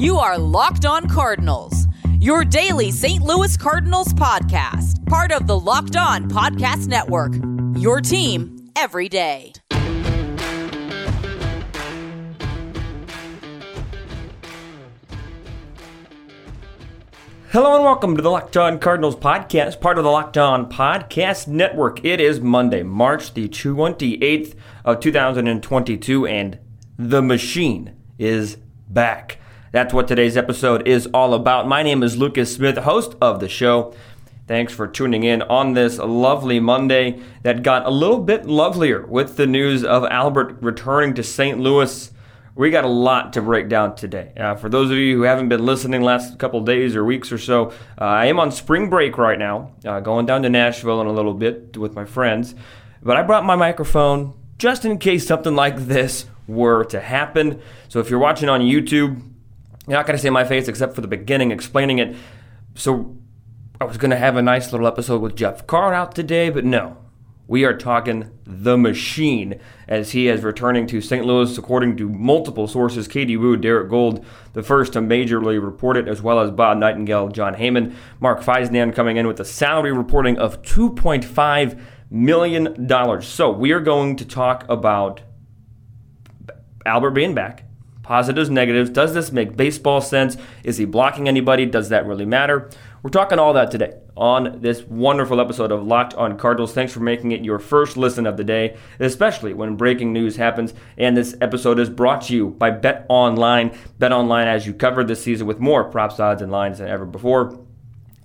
You are Locked On Cardinals, your daily St. Louis Cardinals podcast, part of the Locked On Podcast Network. Your team every day. Hello and welcome to the Locked On Cardinals podcast, part of the Locked On Podcast Network. It is Monday, March the 28th of 2022, and the machine is back. That's what today's episode is all about. My name is Lucas Smith, host of the show. Thanks for tuning in on this lovely Monday that got a little bit lovelier with the news of Albert returning to St. Louis we got a lot to break down today. Uh, for those of you who haven't been listening last couple days or weeks or so, uh, I am on spring break right now, uh, going down to Nashville in a little bit with my friends. But I brought my microphone just in case something like this were to happen. So if you're watching on YouTube, you're not going to see my face except for the beginning explaining it. So I was going to have a nice little episode with Jeff Carr out today, but no. We are talking the machine as he is returning to St. Louis, according to multiple sources. Katie Woo, Derrick Goold, the first to majorly report it, as well as Bob Nightingale, Jon Heyman, Mark Feinsand coming in with a salary reporting of $2.5 million. So we are going to talk about Albert being back, positives, negatives. Does this make baseball sense? Is he blocking anybody? Does that really matter? We're talking all that today on this wonderful episode of Locked on Cardinals. Thanks for making it your first listen of the day, especially when breaking news happens. And this episode is brought to you by Bet Online. Bet Online, as you covered this season with more props, odds, and lines than ever before.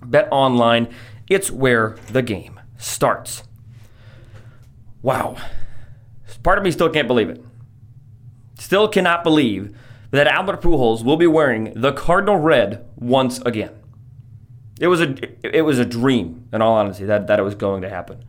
Bet Online, it's where the game starts. Wow. Part of me still can't believe it. Still cannot believe that Albert Pujols will be wearing the Cardinal red once again. It was a it was a dream, in all honesty, that, that it was going to happen.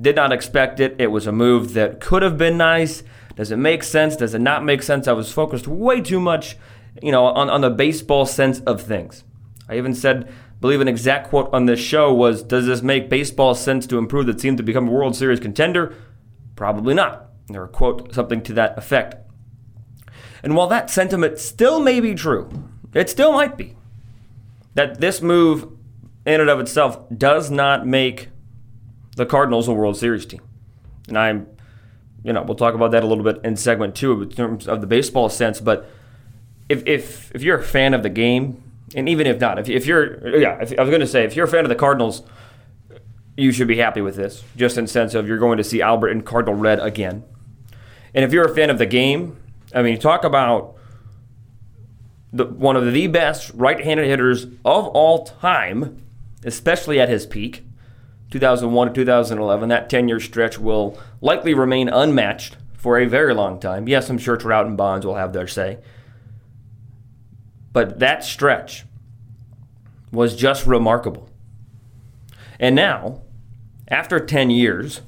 Did not expect it. It was a move that could have been nice. Does it make sense? Does it not make sense? I was focused way too much, you know, on, on the baseball sense of things. I even said, believe an exact quote on this show was, "Does this make baseball sense to improve the team to become a World Series contender?" Probably not. Or quote something to that effect. And while that sentiment still may be true, it still might be that this move in and of itself does not make the Cardinals a World Series team. And I'm, you know, we'll talk about that a little bit in segment two in terms of the baseball sense. But if if if you're a fan of the game, and even if not, if, if you're, yeah, if, I was going to say, if you're a fan of the Cardinals, you should be happy with this, just in the sense of you're going to see Albert in Cardinal red again. And if you're a fan of the game, I mean, talk about the, one of the best right-handed hitters of all time especially at his peak, 2001 to 2011. That 10 year stretch will likely remain unmatched for a very long time. Yes, I'm sure Trout and Bonds will have their say. But that stretch was just remarkable. And now, after 10 years,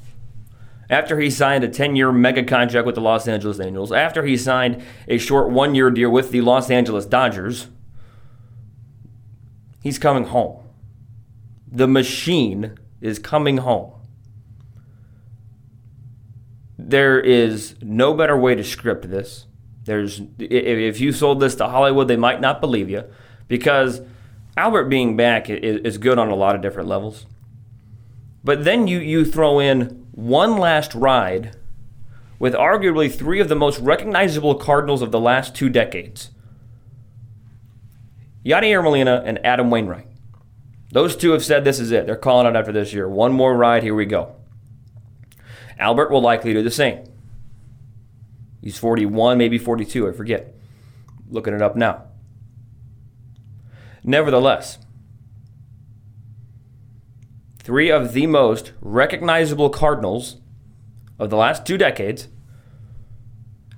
after he signed a 10 year mega contract with the Los Angeles Angels, after he signed a short one year deal with the Los Angeles Dodgers, he's coming home the machine is coming home. There is no better way to script this. There's if you sold this to Hollywood, they might not believe you because Albert being back is good on a lot of different levels. But then you you throw in one last ride with arguably three of the most recognizable Cardinals of the last two decades. Yadier Molina and Adam Wainwright. Those two have said this is it. They're calling it after this year. One more ride, here we go. Albert will likely do the same. He's 41, maybe 42, I forget. Looking it up now. Nevertheless, three of the most recognizable Cardinals of the last two decades,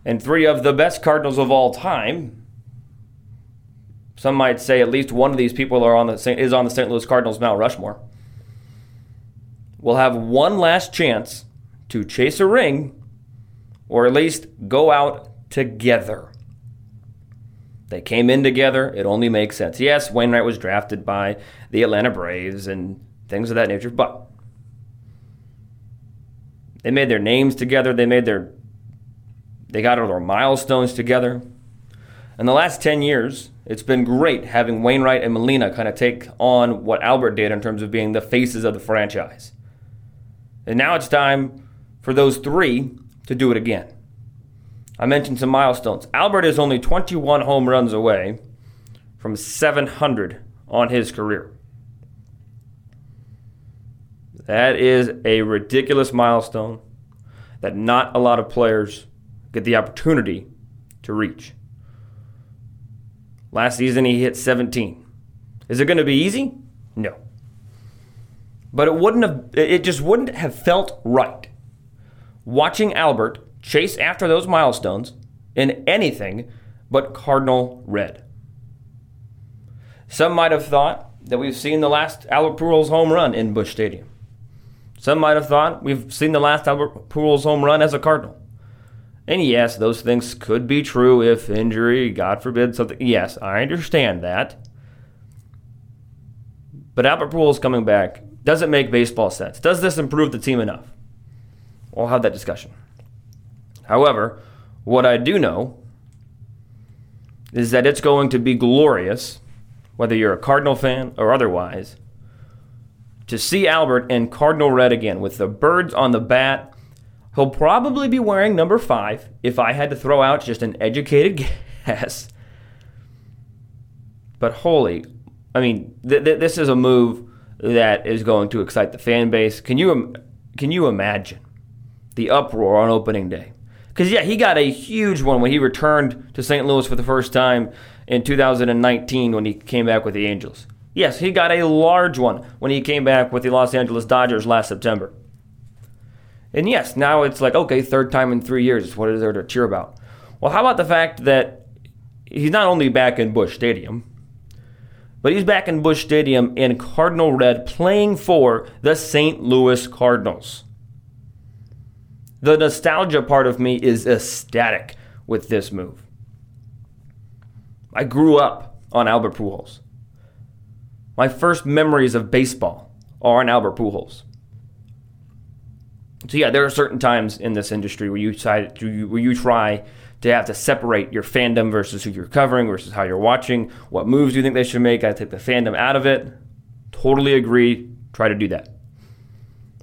and three of the best Cardinals of all time some might say at least one of these people are on the is on the St. Louis Cardinals Mount Rushmore. Will have one last chance to chase a ring, or at least go out together. They came in together. It only makes sense. Yes, Wainwright was drafted by the Atlanta Braves and things of that nature, but they made their names together. They made their they got all their milestones together. In the last 10 years, it's been great having Wainwright and Molina kind of take on what Albert did in terms of being the faces of the franchise. And now it's time for those three to do it again. I mentioned some milestones. Albert is only 21 home runs away from 700 on his career. That is a ridiculous milestone that not a lot of players get the opportunity to reach. Last season, he hit 17. Is it going to be easy? No. But it wouldn't have, it just wouldn't have felt right watching Albert chase after those milestones in anything but Cardinal red. Some might have thought that we've seen the last Albert Pujols home run in Busch Stadium. Some might have thought we've seen the last Albert Pujols home run as a Cardinal. And yes, those things could be true if injury, God forbid, something. Yes, I understand that. But Albert Pujols coming back doesn't make baseball sense. Does this improve the team enough? We'll have that discussion. However, what I do know is that it's going to be glorious, whether you're a Cardinal fan or otherwise, to see Albert in Cardinal red again with the birds on the bat. He'll probably be wearing number five if I had to throw out just an educated guess. But holy, I mean, th- th- this is a move that is going to excite the fan base. Can you can you imagine the uproar on opening day? Because yeah, he got a huge one when he returned to St. Louis for the first time in 2019 when he came back with the Angels. Yes, he got a large one when he came back with the Los Angeles Dodgers last September. And yes, now it's like, okay, third time in three years. What is there to cheer about? Well, how about the fact that he's not only back in Busch Stadium, but he's back in Busch Stadium in Cardinal Red playing for the St. Louis Cardinals. The nostalgia part of me is ecstatic with this move. I grew up on Albert Pujols. My first memories of baseball are on Albert Pujols. So yeah, there are certain times in this industry where you try where you try to have to separate your fandom versus who you're covering versus how you're watching. What moves do you think they should make? I take the fandom out of it. Totally agree. Try to do that.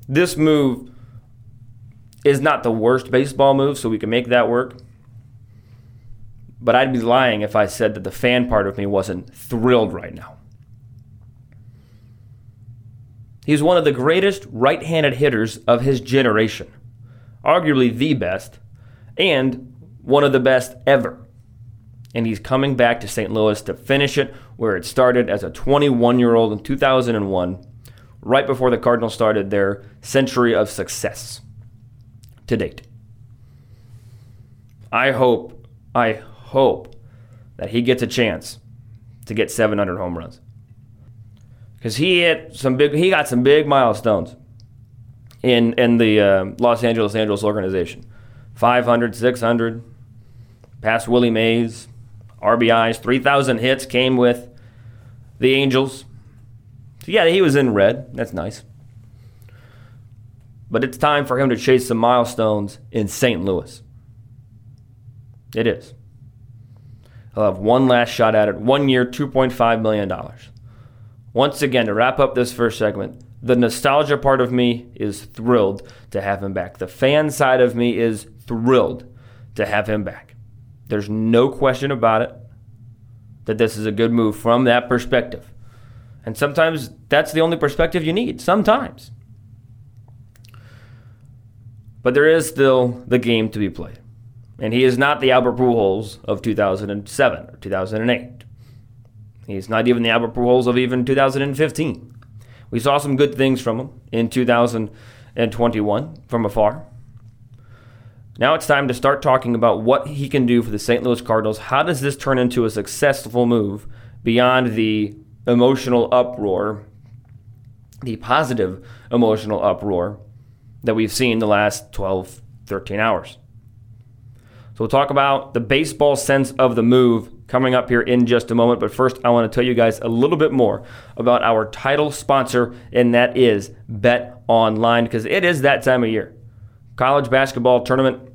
This move is not the worst baseball move, so we can make that work. But I'd be lying if I said that the fan part of me wasn't thrilled right now. He's one of the greatest right handed hitters of his generation, arguably the best, and one of the best ever. And he's coming back to St. Louis to finish it where it started as a 21 year old in 2001, right before the Cardinals started their century of success to date. I hope, I hope that he gets a chance to get 700 home runs because he hit some big. He got some big milestones in in the uh, Los Angeles Angels organization. 500, 600, past Willie Mays, RBIs, 3,000 hits came with the Angels. So yeah, he was in red. That's nice. But it's time for him to chase some milestones in St. Louis. It is. He'll have one last shot at it. One year, $2.5 million. Once again, to wrap up this first segment, the nostalgia part of me is thrilled to have him back. The fan side of me is thrilled to have him back. There's no question about it that this is a good move from that perspective. And sometimes that's the only perspective you need. Sometimes. But there is still the game to be played. And he is not the Albert Pujols of 2007 or 2008. He's not even the Albert Pujols of even 2015. We saw some good things from him in 2021 from afar. Now it's time to start talking about what he can do for the St. Louis Cardinals. How does this turn into a successful move beyond the emotional uproar, the positive emotional uproar that we've seen the last 12, 13 hours? So we'll talk about the baseball sense of the move coming up here in just a moment. But first, I want to tell you guys a little bit more about our title sponsor, and that is Bet Online, because it is that time of year. College basketball tournament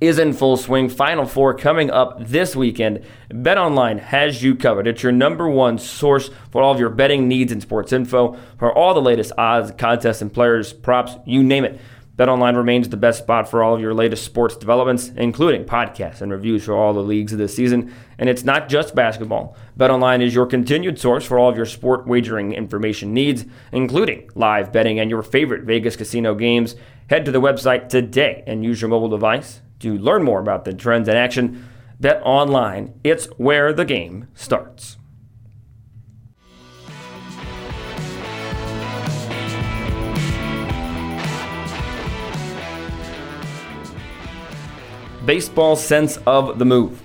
is in full swing. Final four coming up this weekend. BetOnline has you covered. It's your number one source for all of your betting needs and sports info for all the latest odds, contests, and players, props, you name it. BetOnline remains the best spot for all of your latest sports developments, including podcasts and reviews for all the leagues of this season. And it's not just basketball. BetOnline is your continued source for all of your sport wagering information needs, including live betting and your favorite Vegas casino games. Head to the website today and use your mobile device to learn more about the trends in action. Bet online, it's where the game starts. Baseball sense of the move.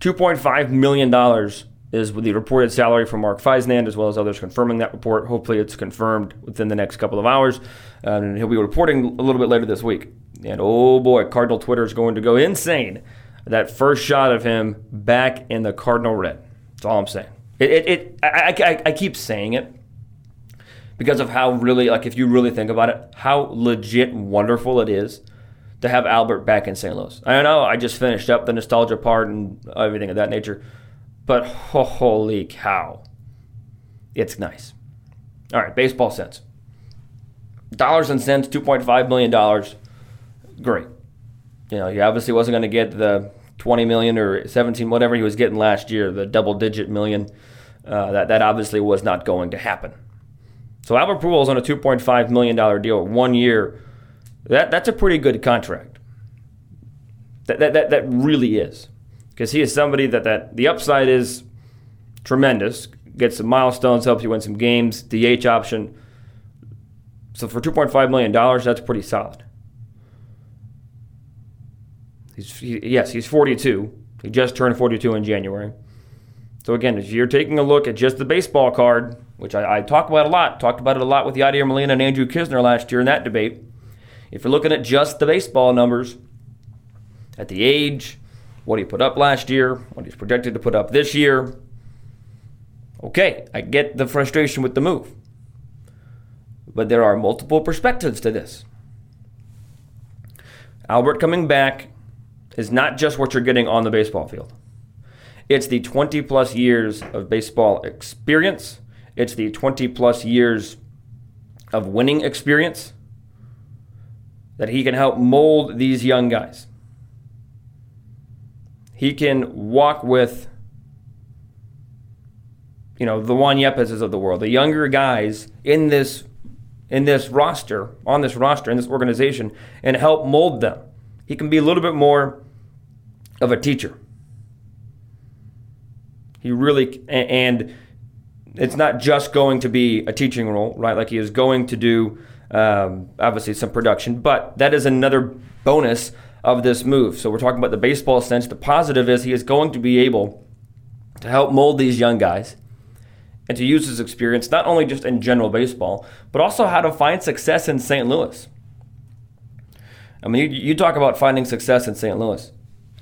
$2.5 million is the reported salary from Mark Feinsand, as well as others confirming that report. Hopefully, it's confirmed within the next couple of hours. Um, and he'll be reporting a little bit later this week. And oh boy, Cardinal Twitter is going to go insane. That first shot of him back in the Cardinal red. That's all I'm saying. It, it, it I, I, I keep saying it because of how really, like, if you really think about it, how legit wonderful it is to have Albert back in St. Louis. I know I just finished up the nostalgia part and everything of that nature, but holy cow, it's nice. All right, baseball sense. Dollars and cents, $2.5 million. Great. You know, he obviously wasn't going to get the 20 million or 17, whatever he was getting last year, the double digit million. Uh, that, that obviously was not going to happen. So Albert Pujols on a $2.5 million deal, one year, that, that's a pretty good contract. That, that, that, that really is. Because he is somebody that, that the upside is tremendous, gets some milestones, helps you win some games, DH option. So for $2.5 million, that's pretty solid. He's, he, yes, he's 42. He just turned 42 in January. So again, if you're taking a look at just the baseball card, which I, I talk about a lot, talked about it a lot with Yadier Molina and Andrew Knizner last year in that debate. If you're looking at just the baseball numbers, at the age, what he put up last year, what he's projected to put up this year, okay, I get the frustration with the move. But there are multiple perspectives to this. Albert coming back is not just what you're getting on the baseball field. It's the 20 plus years of baseball experience. It's the 20 plus years of winning experience that he can help mold these young guys. He can walk with, you know, the Juan Yepez's of the world, the younger guys in this in this roster, on this roster, in this organization, and help mold them. He can be a little bit more of a teacher. He really, and it's not just going to be a teaching role, right? Like he is going to do um, obviously some production, but that is another bonus of this move. So we're talking about the baseball sense. The positive is he is going to be able to help mold these young guys and to use his experience not only just in general baseball, but also how to find success in St. Louis. I mean, you, you talk about finding success in St. Louis.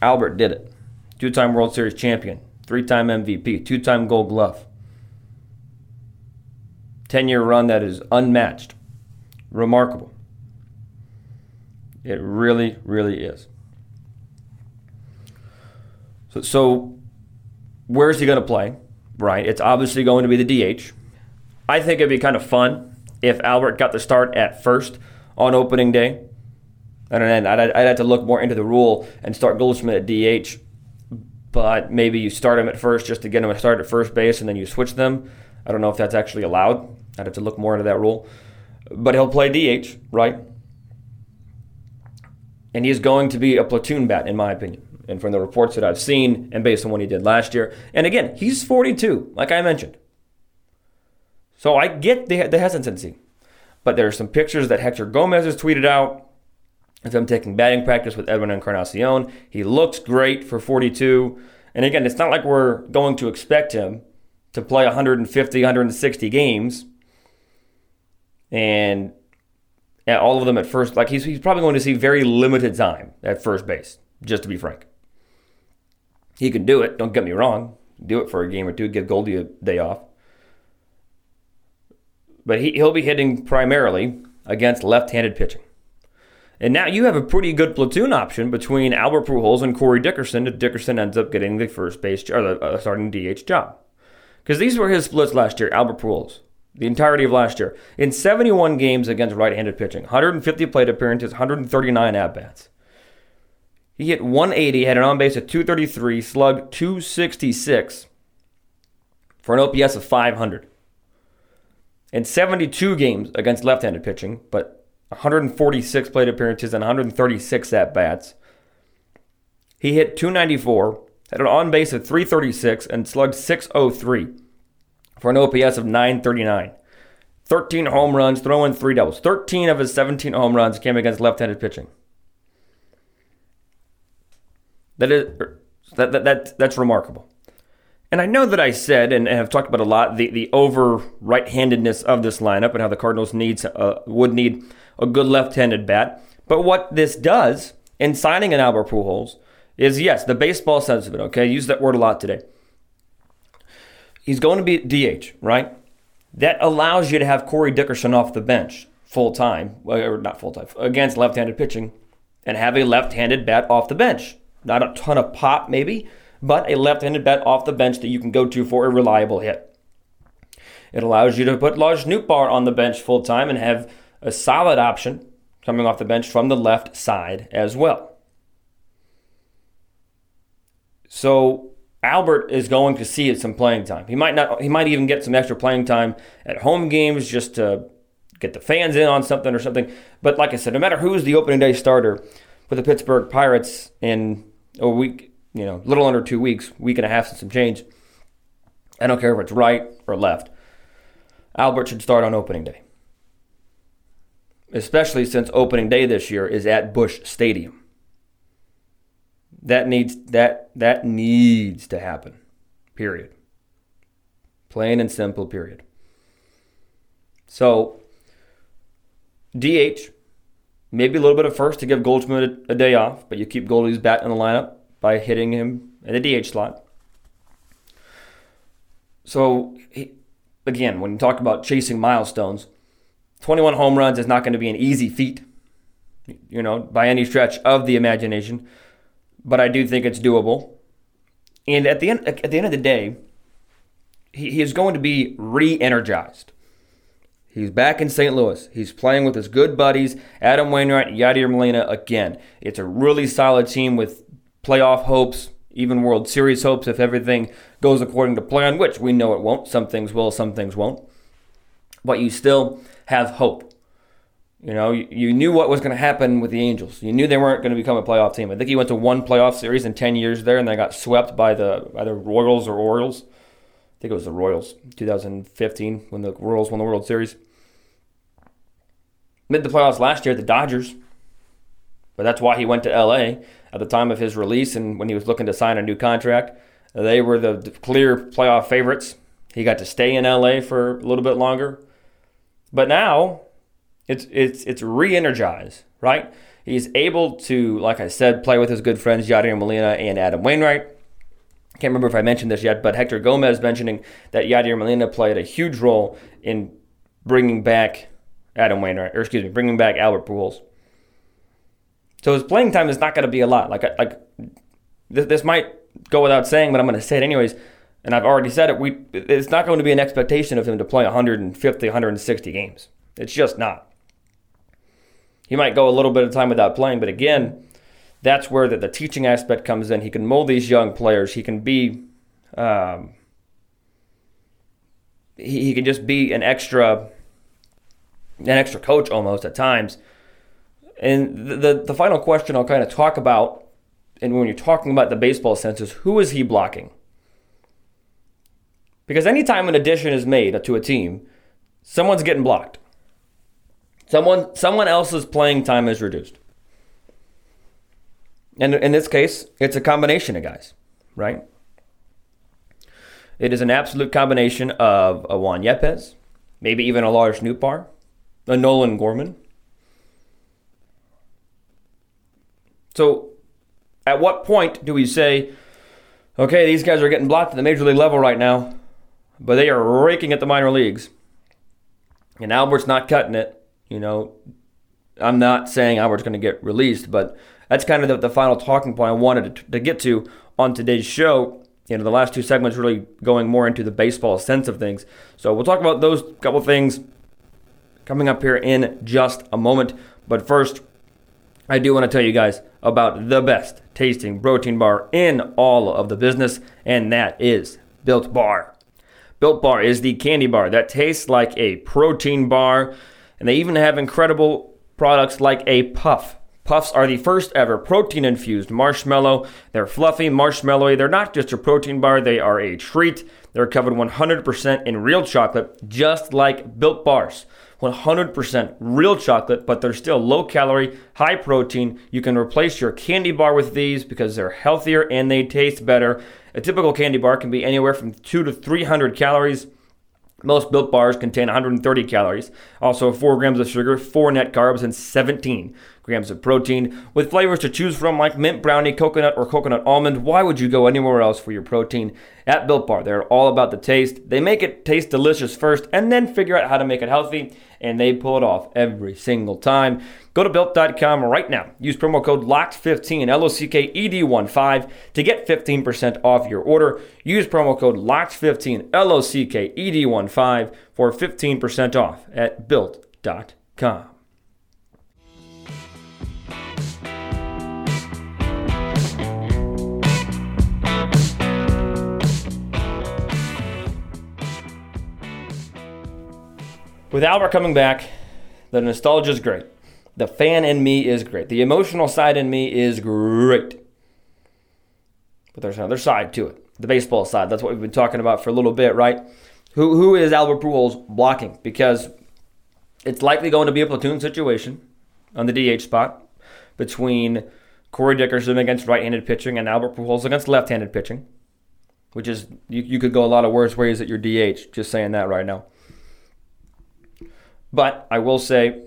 Albert did it. Two time World Series champion, three time MVP, two time gold glove. 10 year run that is unmatched. Remarkable. It really, really is. So, so where is he going to play? Right. It's obviously going to be the DH. I think it'd be kind of fun if Albert got the start at first on opening day. And then I'd, I'd have to look more into the rule and start Goldschmidt at DH. But maybe you start him at first just to get him a start at first base and then you switch them. I don't know if that's actually allowed. I'd have to look more into that rule. But he'll play DH, right? And he's going to be a platoon bat, in my opinion. And from the reports that I've seen, and based on what he did last year. And again, he's 42, like I mentioned. So I get the, the hesitancy. But there are some pictures that Hector Gomez has tweeted out of him taking batting practice with Edwin Encarnacion. He looks great for 42. And again, it's not like we're going to expect him to play 150, 160 games. And all of them at first, like he's, he's probably going to see very limited time at first base, just to be frank. He can do it, don't get me wrong. Do it for a game or two, give Goldie a day off. But he, he'll be hitting primarily against left handed pitching. And now you have a pretty good platoon option between Albert Pujols and Corey Dickerson. If Dickerson ends up getting the first base or the uh, starting DH job, because these were his splits last year. Albert Pujols, the entirety of last year, in 71 games against right-handed pitching, 150 plate appearances, 139 at bats. He hit 180, had an on base of 233, slugged 266 for an OPS of 500. In 72 games against left handed pitching, but 146 plate appearances and 136 at bats. He hit 294, had an on base of 336, and slugged 603 for an OPS of 939. 13 home runs, throwing three doubles. 13 of his 17 home runs came against left handed pitching. That is that, that, that that's remarkable. And I know that I said and have talked about a lot the, the over right handedness of this lineup and how the Cardinals needs uh, would need a good left-handed bat. But what this does in signing an Albert Pujols is yes, the baseball sense of it. Okay, use that word a lot today. He's going to be DH, right? That allows you to have Corey Dickerson off the bench full time, or not full time, against left-handed pitching, and have a left-handed bat off the bench. Not a ton of pop, maybe, but a left-handed bat off the bench that you can go to for a reliable hit. It allows you to put Lars Nootbaar on the bench full time and have a solid option coming off the bench from the left side as well. So Albert is going to see some playing time. He might not. He might even get some extra playing time at home games just to get the fans in on something or something. But like I said, no matter who's the opening day starter for the Pittsburgh Pirates in a week, you know, little under two weeks, week and a half and some change. I don't care if it's right or left. Albert should start on opening day especially since opening day this year is at Busch Stadium. That needs that that needs to happen. Period. Plain and simple period. So DH, maybe a little bit of first to give Goldschmidt a, a day off, but you keep Goldie's bat in the lineup by hitting him in the DH slot. So he, again, when you talk about chasing milestones, 21 home runs is not going to be an easy feat, you know, by any stretch of the imagination, but I do think it's doable. And at the end, at the end of the day, he, he is going to be re-energized. He's back in St. Louis. He's playing with his good buddies, Adam Wainwright, Yadier Molina again. It's a really solid team with playoff hopes, even World Series hopes if everything goes according to plan, which we know it won't. Some things will, some things won't. But you still have hope. You know, you, you knew what was going to happen with the Angels. You knew they weren't going to become a playoff team. I think he went to one playoff series in 10 years there, and they got swept by the either Royals or Orioles. I think it was the Royals, 2015, when the Royals won the World Series. Made the playoffs last year, the Dodgers. But that's why he went to LA at the time of his release and when he was looking to sign a new contract. They were the clear playoff favorites. He got to stay in LA for a little bit longer. But now it's it's it's re-energized, right? He's able to, like I said, play with his good friends Yadier Molina and Adam Wainwright. Can't remember if I mentioned this yet, but Hector Gomez mentioning that Yadier Molina played a huge role in bringing back Adam Wainwright, or excuse me, bringing back Albert Pujols. So his playing time is not going to be a lot. Like like this, this might go without saying, but I'm going to say it anyways and I've already said it, we it's not going to be an expectation of him to play 150, 160 games. It's just not. He might go a little bit of time without playing, but again, that's where the, the teaching aspect comes in. He can mold these young players. He can be, um, he, he can just be an extra, an extra coach almost at times. And the, the, the final question I'll kind of talk about, and when you're talking about the baseball sense, is who is he blocking? Because anytime an addition is made to a team, someone's getting blocked. Someone someone else's playing time is reduced. And in this case, it's a combination of guys, right? It is an absolute combination of a Juan Yepez, maybe even a Lars Nootbaar, a Nolan Gorman. So, at what point do we say, okay, these guys are getting blocked at the major league level right now? but they are raking at the minor leagues. And Albert's not cutting it. You know, I'm not saying Albert's going to get released, but that's kind of the, the final talking point I wanted to, to, get to on today's show. You know, the last two segments really going more into the baseball sense of things. So we'll talk about those couple things coming up here in just a moment. But first, I do want to tell you guys about the best tasting protein bar in all of the business, and that is Built Bar. Built Bar is the candy bar that tastes like a protein bar, and they even have incredible products like a puff. Puffs are the first ever protein infused marshmallow. They're fluffy, marshmallowy. They're not just a protein bar, they are a treat. They're covered 100% in real chocolate, just like Built Bars. 100% real chocolate, but they're still low calorie, high protein. You can replace your candy bar with these because they're healthier and they taste better. A typical candy bar can be anywhere from 2 to 300 calories. Most built bars contain 130 calories, also 4 grams of sugar, 4 net carbs, and 17 grams of protein. With flavors to choose from like mint brownie, coconut, or coconut almond, why would you go anywhere else for your protein? At Built Bar, they're all about the taste. They make it taste delicious first and then figure out how to make it healthy, and they pull it off every single time. Go to built.com right now. Use promo code LOCKED15, L O C K E D 1 5 to get 15% off your order. Use promo code LOCKED15, L O C K E D 1 5 for 15% off at built.com. With Albert coming back, the nostalgia is great. The fan in me is great. The emotional side in me is great. But there's another side to it. The baseball side. That's what we've been talking about for a little bit, right? Who who is Albert Pujols blocking? Because it's likely going to be a platoon situation on the DH spot between Corey Dickerson against right-handed pitching and Albert Pujols against left-handed pitching. Which is you, you could go a lot of worse ways at your DH. Just saying that right now. But I will say,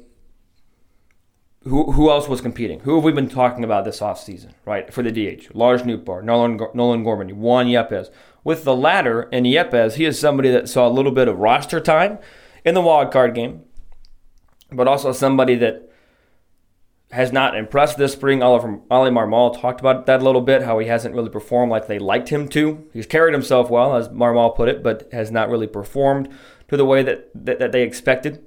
who, who else was competing? Who have we been talking about this offseason, right? For the DH, Lars Nootbaar, Nolan, Nolan Gorman, Juan Yepez. With the latter, and Yepez, he is somebody that saw a little bit of roster time in the wild card game, but also somebody that has not impressed this spring. Oliver, Oli Marmol talked about that a little bit, how he hasn't really performed like they liked him to. He's carried himself well, as Marmol put it, but has not really performed to the way that, that, that they expected.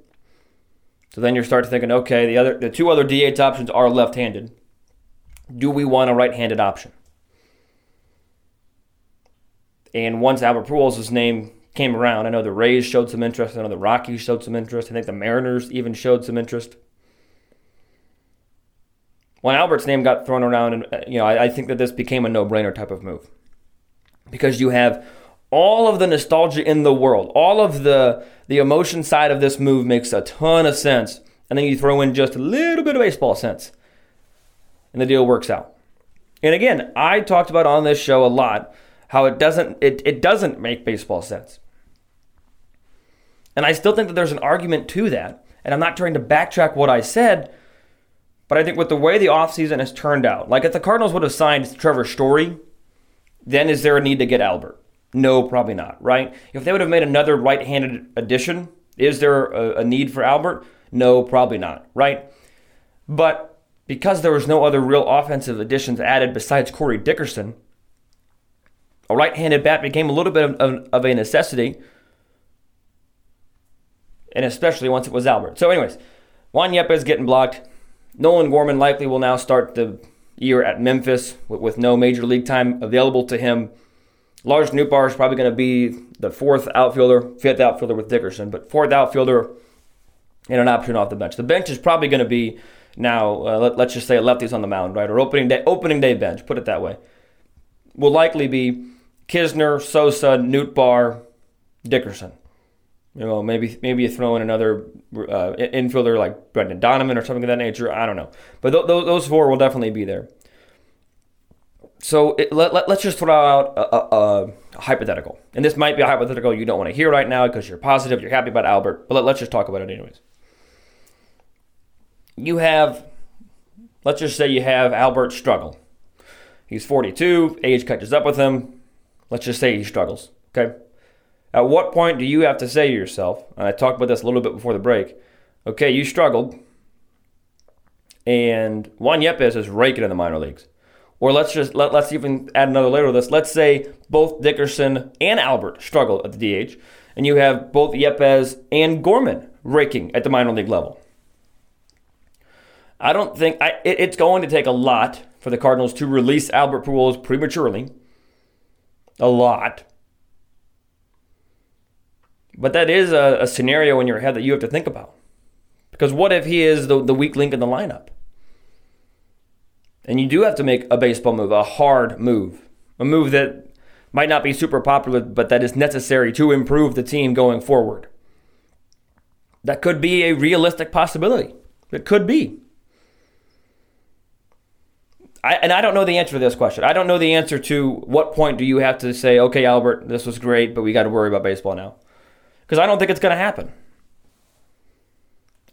So then you start thinking, okay, the other the two other DH options are left-handed. Do we want a right-handed option? And once Albert Pujols' name came around, I know the Rays showed some interest. I know the Rockies showed some interest. I think the Mariners even showed some interest. When Albert's name got thrown around, and uh, you know, I, I think that this became a no-brainer type of move because you have all of the nostalgia in the world, all of the the emotion side of this move makes a ton of sense. And then you throw in just a little bit of baseball sense. And the deal works out. And again, I talked about on this show a lot how it doesn't it, it doesn't make baseball sense. And I still think that there's an argument to that. And I'm not trying to backtrack what I said, but I think with the way the offseason has turned out, like if the Cardinals would have signed Trevor Story, then is there a need to get Albert? No, probably not, right? If they would have made another right handed addition, is there a, a, need for Albert? No, probably not, right? But because there was no other real offensive additions added besides Corey Dickerson, a right handed bat became a little bit of, of, of, a necessity, and especially once it was Albert. So, anyways, Juan Yepez getting blocked. Nolan Gorman likely will now start the year at Memphis with, with no major league time available to him. Lars Nootbaar is probably going to be the fourth outfielder, fifth outfielder with Dickerson, but fourth outfielder and an option off the bench. The bench is probably going to be now, uh, let, us just say lefties on the mound, right? Or opening day, opening day bench, put it that way. Will likely be Knizner, Sosa, Nootbaar, Dickerson. You know, maybe maybe you throw in another uh, infielder like Brendan Donovan or something of that nature. I don't know, but th- th- those four will definitely be there so it, let, let, us just throw out a, a, a, hypothetical. And this might be a hypothetical you don't want to hear right now because you're positive, you're happy about Albert, but let, let's just talk about it anyways. You have, let's just say you have Albert struggle. He's 42, age catches up with him. Let's just say he struggles, okay? At what point do you have to say to yourself, and I talked about this a little bit before the break, okay, you struggled. and Juan Yepez is raking in the minor leagues. Or let's just let, let's even add another layer to this. Let's say both Dickerson and Albert struggle at the DH, and you have both Yepez and Gorman raking at the minor league level. I don't think I, it, it's going to take a lot for the Cardinals to release Albert Pujols prematurely. A lot. But that is a, a, scenario in your head that you have to think about. Because what if he is the, the weak link in the lineup? And you do have to make a baseball move, a hard move, a move that might not be super popular, but that is necessary to improve the team going forward. That could be a realistic possibility. It could be. I, and I don't know the answer to this question. I don't know the answer to what point do you have to say, okay, Albert, this was great, but we got to worry about baseball now. Because I don't think it's going to happen.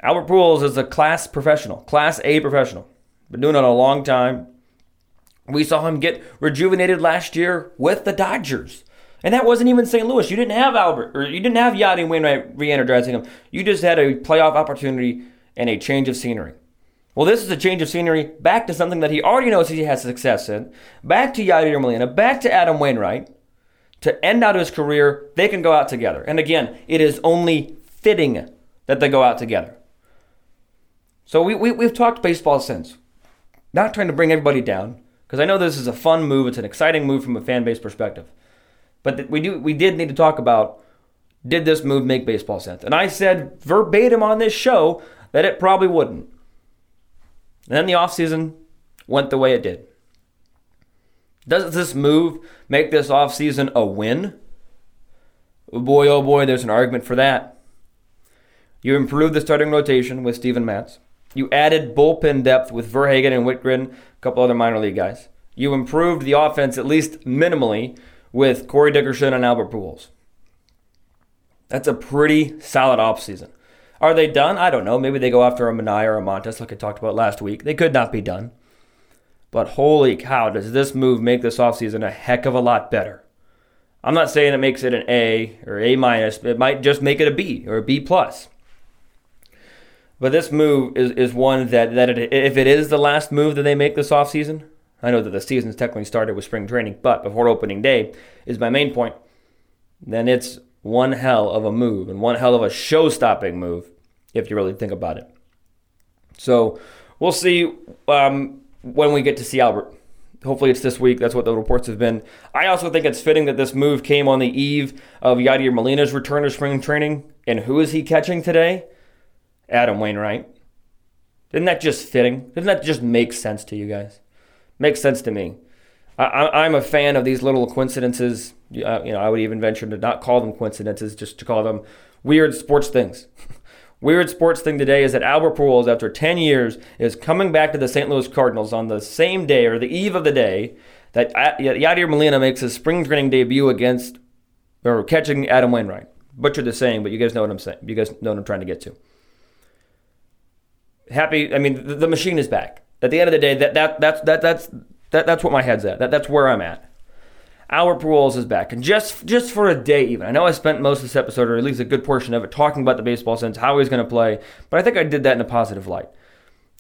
Albert Pujols is a class professional, class A professional. Been doing it a long time. We saw him get rejuvenated last year with the Dodgers. And that wasn't even St. Louis. You didn't have Albert, or you didn't have Yadi Wainwright re energizing him. You just had a playoff opportunity and a change of scenery. Well, this is a change of scenery back to something that he already knows he has success in. Back to Yadier Molina, back to Adam Wainwright. To end out his career, they can go out together. And again, it is only fitting that they go out together. So we, we, we've talked baseball since. Not trying to bring everybody down, because I know this is a fun move. It's an exciting move from a fan base perspective. But we do we did need to talk about did this move make baseball sense? And I said verbatim on this show that it probably wouldn't. And then the offseason went the way it did. Does this move make this offseason a win? Boy, oh boy, there's an argument for that. You improved the starting rotation with Steven Matz. You added bullpen depth with Verhagen and Wittgren, a couple other minor league guys. You improved the offense at least minimally with Corey Dickerson and Albert Pujols. That's a pretty solid offseason. Are they done? I don't know. Maybe they go after a Manaea or a Montas, like I talked about last week. They could not be done. But holy cow, does this move make this offseason a heck of a lot better? I'm not saying it makes it an A or A minus. It might just make it a B or a B plus. But this move is, is one that, that it, if it is the last move that they make this offseason, I know that the season's technically started with spring training, but before opening day is my main point, then it's one hell of a move and one hell of a show stopping move if you really think about it. So we'll see um, when we get to see Albert. Hopefully it's this week. That's what the reports have been. I also think it's fitting that this move came on the eve of Yadier Molina's return to spring training. And who is he catching today? Adam Wainwright. Isn't that just fitting? Doesn't that just make sense to you guys? Makes sense to me. I, am a fan of these little coincidences. Uh, you know, I would even venture to not call them coincidences, just to call them weird sports things. Weird sports thing today is that Albert Pujols, after 10 years, is coming back to the St. Louis Cardinals on the same day or the eve of the day that Yadier Molina makes his spring training debut against or catching Adam Wainwright. Butchered the saying, but you guys know what I'm saying. You guys know what I'm trying to get to. Happy. I mean, the, the machine is back. At the end of the day, that that that's that that's that, that's what my head's at. That, that's where I'm at. Albert Pujols is back, and just just for a day, even. I know I spent most of this episode, or at least a good portion of it, talking about the baseball sense, how he's going to play, but I think I did that in a positive light.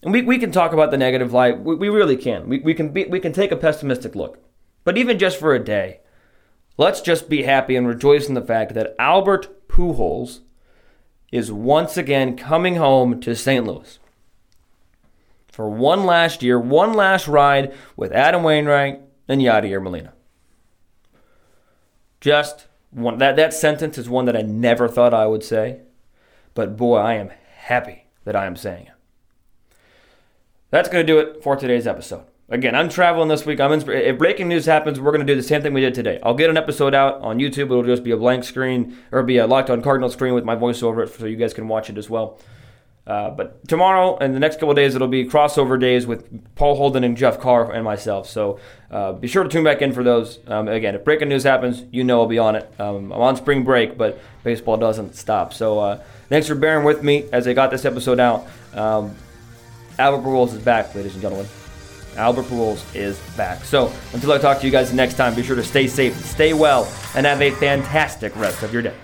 And we, we can talk about the negative light. We, we really can. We, we can be, we can take a pessimistic look, but even just for a day, let's just be happy and rejoice in the fact that Albert Pujols is once again coming home to St. Louis for one last year, one last ride with Adam Wainwright and Yadier Molina. Just one that that sentence is one that I never thought I would say, but boy, I am happy that I am saying it. That's going to do it for today's episode. Again, I'm traveling this week. I'm in, if breaking news happens, we're going to do the same thing we did today. I'll get an episode out on YouTube. It'll just be a blank screen or be a locked on Cardinal screen with my voice over it, so you guys can watch it as well. Uh, but tomorrow and the next couple days, it'll be crossover days with Paul Holden and Jeff Carr and myself. So uh, be sure to tune back in for those. Um, again, if breaking news happens, you know I'll be on it. Um, I'm on spring break, but baseball doesn't stop. So uh, thanks for bearing with me as I got this episode out. Um, Albert Pujols is back, ladies and gentlemen. Albert Pujols is back. So until I talk to you guys next time, be sure to stay safe, stay well, and have a fantastic rest of your day.